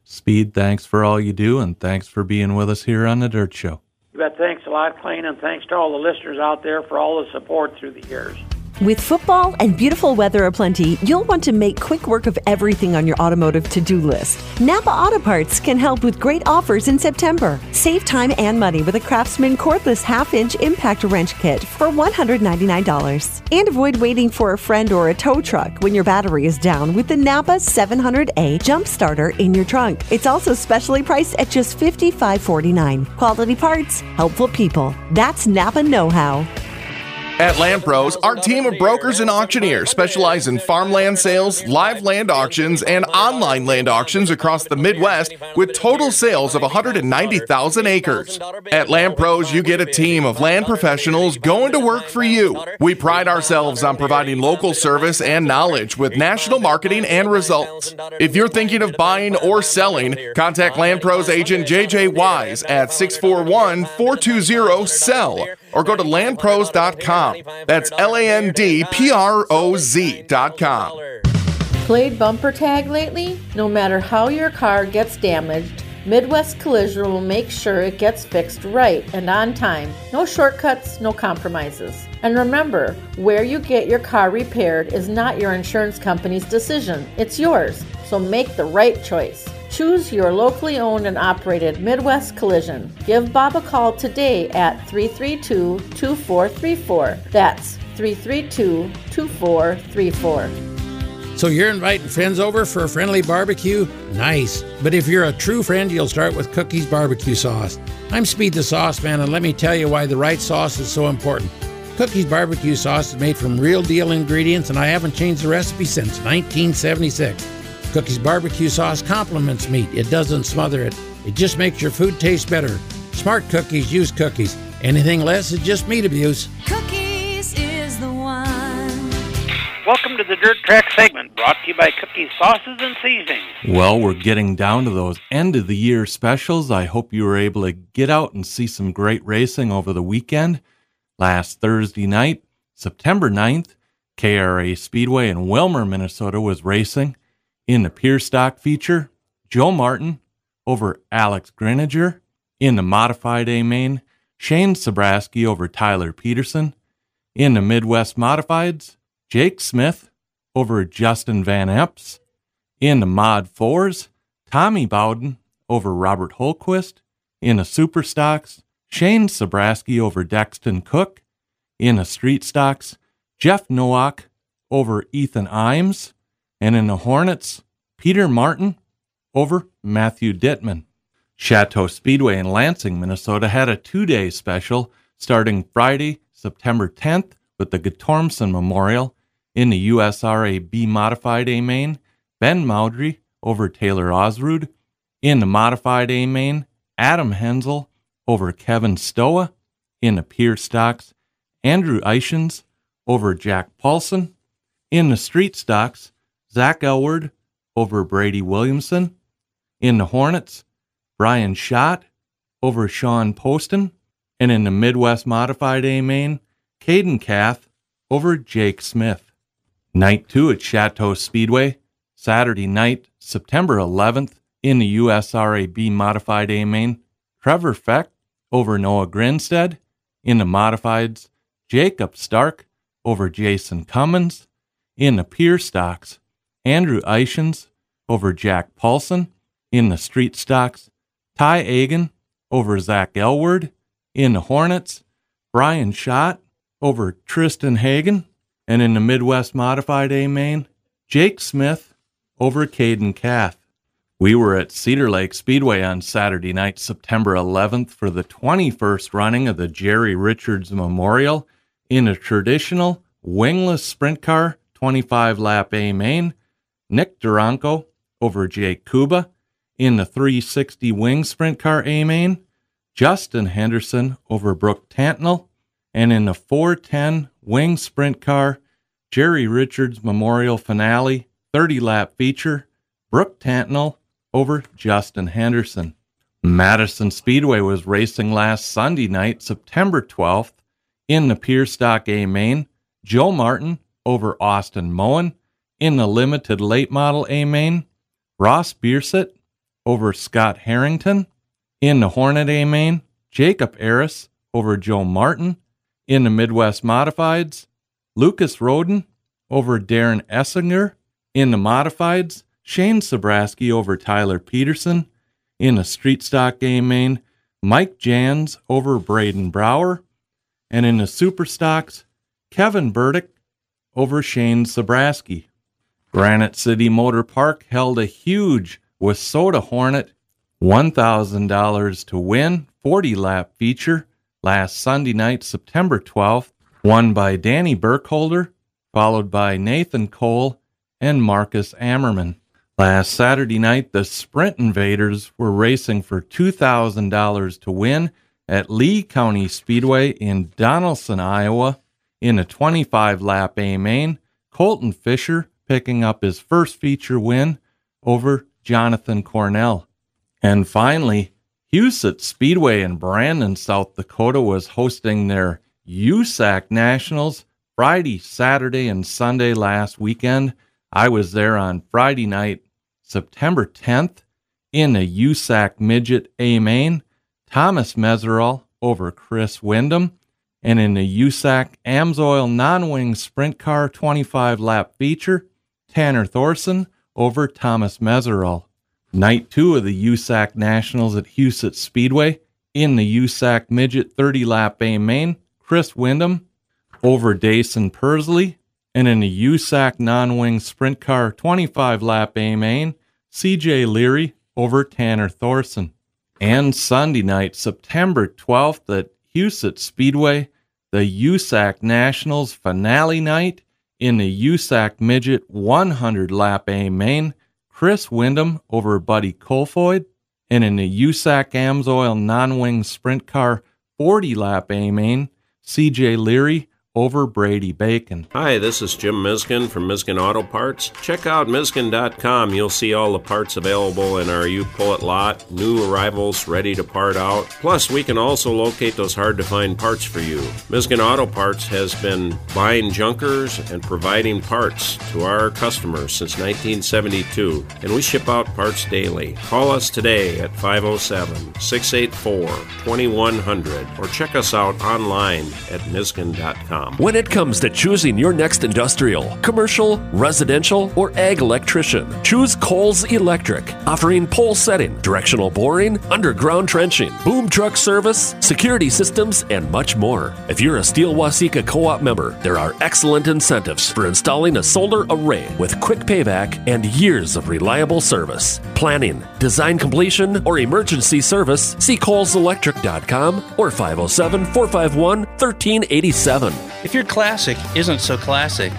Speed, thanks for all you do, and thanks for being with us here on the Dirt Show. You bet. Thanks a lot, Clayton, and thanks to all the listeners out there for all the support through the years. With football and beautiful weather aplenty, you'll want to make quick work of everything on your automotive to do list. Napa Auto Parts can help with great offers in September. Save time and money with a Craftsman cordless half inch impact wrench kit for $199. And avoid waiting for a friend or a tow truck when your battery is down with the Napa 700A Jump Starter in your trunk. It's also specially priced at just $55.49. Quality parts, helpful people. That's Napa Know How. At Land Pros, our team of brokers and auctioneers specialize in farmland sales, live land auctions, and online land auctions across the Midwest with total sales of 190,000 acres. At Land Pros, you get a team of land professionals going to work for you. We pride ourselves on providing local service and knowledge with national marketing and results. If you're thinking of buying or selling, contact Land Pros agent JJ Wise at 641 420 SELL or go to landpros.com. That's L A N D P R O Z.com. Played bumper tag lately? No matter how your car gets damaged, Midwest Collision will make sure it gets fixed right and on time. No shortcuts, no compromises. And remember, where you get your car repaired is not your insurance company's decision, it's yours. So make the right choice. Choose your locally owned and operated Midwest Collision. Give Bob a call today at 332 2434. That's 332 2434. So you're inviting friends over for a friendly barbecue? Nice. But if you're a true friend, you'll start with Cookies Barbecue Sauce. I'm Speed the Sauce Man, and let me tell you why the right sauce is so important. Cookies Barbecue Sauce is made from real deal ingredients, and I haven't changed the recipe since 1976. Cookies Barbecue Sauce complements meat. It doesn't smother it. It just makes your food taste better. Smart cookies use cookies. Anything less is just meat abuse. Cookies is the one. Welcome to the Dirt Track segment brought to you by Cookies Sauces and Seasonings. Well, we're getting down to those end of the year specials. I hope you were able to get out and see some great racing over the weekend. Last Thursday night, September 9th, KRA Speedway in Willmar, Minnesota was racing. In the pure stock feature, Joe Martin over Alex Greninger. In the modified A main, Shane Sabraski over Tyler Peterson. In the Midwest modifieds, Jake Smith over Justin Van Epps. In the Mod 4s, Tommy Bowden over Robert Holquist. In the Super Stocks, Shane Sabraski over Dexton Cook. In the street stocks, Jeff Nowak over Ethan Imes. And in the Hornets, Peter Martin over Matthew Dittman. Chateau Speedway in Lansing, Minnesota had a two day special starting Friday, September 10th with the Gatormson Memorial in the USRA B Modified A main, Ben Maudry over Taylor Osrud. In the Modified A main, Adam Hensel over Kevin Stoa. In the Pure Stocks, Andrew Eichens over Jack Paulson. In the Street Stocks, Zach Elward over Brady Williamson. In the Hornets, Brian Schott over Sean Poston. And in the Midwest Modified A main, Caden Kath over Jake Smith. Night 2 at Chateau Speedway, Saturday night, September 11th, in the USRA B Modified A main, Trevor Feck over Noah Grinstead. In the Modifieds, Jacob Stark over Jason Cummins. In the Pure Stocks, Andrew Eichens over Jack Paulson. In the Street Stocks, Ty Agan over Zach Elward. In the Hornets, Brian Schott over Tristan Hagen. And in the Midwest Modified A main, Jake Smith over Caden Kath. We were at Cedar Lake Speedway on Saturday night, September 11th, for the 21st running of the Jerry Richards Memorial in a traditional wingless sprint car 25 lap A main. Nick Duranko over Jake Kuba in the 360 wing sprint car A main. Justin Henderson over Brooke Tatnell. And in the 410 wing sprint car, Jerry Richards Memorial Finale 30 lap feature, Brooke Tatnell over Justin Henderson. Madison Speedway was racing last Sunday night, September 12th, in the Pure Stock A main, Joe Martin over Austin Moen. In the limited late model A main, Ross Bierset over Scott Harrington. In the Hornet A main, Jacob Eris over Joe Martin. In the Midwest Modifieds, Lucas Roden over Darren Essinger. In the Modifieds, Shane Sabraski over Tyler Peterson. In a Street Stock game main, Mike Jans over Braden Brower. And in the Super Stocks, Kevin Burdick over Shane Sabraski. Granite City Motor Park held a huge WISSOTA Hornet $1,000 to win 40 lap feature last Sunday night, September 12th, won by Danny Burkholder, followed by Nathan Cole and Marcus Ammerman. Last Saturday night, the Sprint Invaders were racing for $2,000 to win at Lee County Speedway in Donnellson, Iowa. In a 25 lap A main, Colton Fisher picking up his first feature win over Jonathan Cornell. And finally, Huset Speedway in Brandon, South Dakota was hosting their USAC Nationals Friday, Saturday, and Sunday last weekend. I was there on Friday night, September 10th, in a USAC Midget A main. Thomas Meseraull over Chris Windom. And in the USAC Amsoil non wing sprint car 25 lap feature, Tanner Thorson over Thomas Meseraull. Night two of the USAC Nationals at Huset Speedway. In the USAC Midget 30 lap A main, Chris Windom over Daison Pursley. And in the USAC non wing sprint car 25 lap A main, CJ Leary over Tanner Thorson. And Sunday night, September 12th at Huset Speedway, the USAC Nationals finale night in the USAC Midget 100 lap A main, Chris Windom over Buddy Kofoid, and in the USAC Amsoil non wing sprint car 40 lap A main, CJ Leary over Brady Bacon. Hi, this is Jim Misgen from Misgen Auto Parts. Check out Misgen.com. You'll see all the parts available in our U Pull It lot, new arrivals ready to part out. Plus, we can also locate those hard to find parts for you. Misgen Auto Parts has been buying junkers and providing parts to our customers since 1972, and we ship out parts daily. Call us today at 507 684 2100 or check us out online at Misgen.com. When it comes to choosing your next industrial, commercial, residential, or ag electrician, choose Cole's Electric, offering pole setting, directional boring, underground trenching, boom truck service, security systems, and much more. If you're a Steele Waseca co op member, there are excellent incentives for installing a solar array with quick payback and years of reliable service. Planning, design completion, or emergency service, see coleselectric.com or 507 451 1387. If your classic isn't so classic,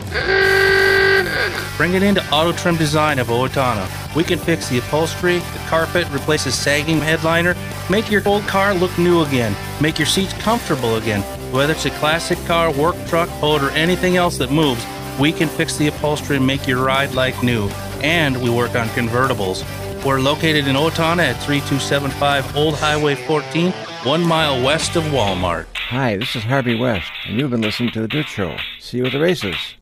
bring it into Auto Trim Design of Owatonna. We can fix the upholstery, the carpet, replace the sagging headliner, make your old car look new again, make your seats comfortable again. Whether it's a classic car, work truck, boat, or anything else that moves, we can fix the upholstery and make your ride like new. And we work on convertibles. We're located in Owatonna at 3275 Old Highway 14, one mile west of Walmart. Hi, this is Harvey West, and you've been listening to The Dirt Show. See you at the races.